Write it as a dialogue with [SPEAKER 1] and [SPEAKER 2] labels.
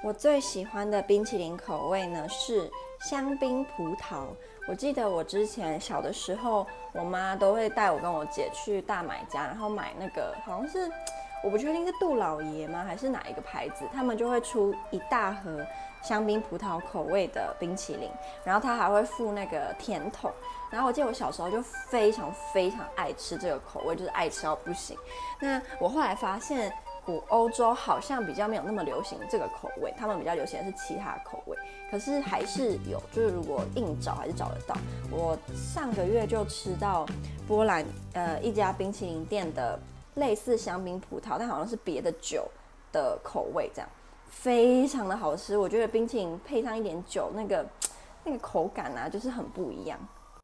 [SPEAKER 1] 我最喜欢的冰淇淋口味呢是香槟葡萄。我记得我之前小的时候，我妈都会带我跟我姐去大买家，然后买那个好像是我不确定是杜老爷吗，还是哪一个牌子，他们就会出一大盒香槟葡萄口味的冰淇淋，然后他还会附那个甜筒。然后我记得我小时候就非常非常爱吃这个口味，就是爱吃到不行。那我后来发现。欧洲好像比较没有那么流行这个口味，他们比较流行的是其他口味，可是还是有，就是如果硬找还是找得到。我上个月就吃到波兰呃一家冰淇淋店的类似香槟葡萄，但好像是别的酒的口味，这样非常的好吃。我觉得冰淇淋配上一点酒，那个那个口感啊，就是很不一样。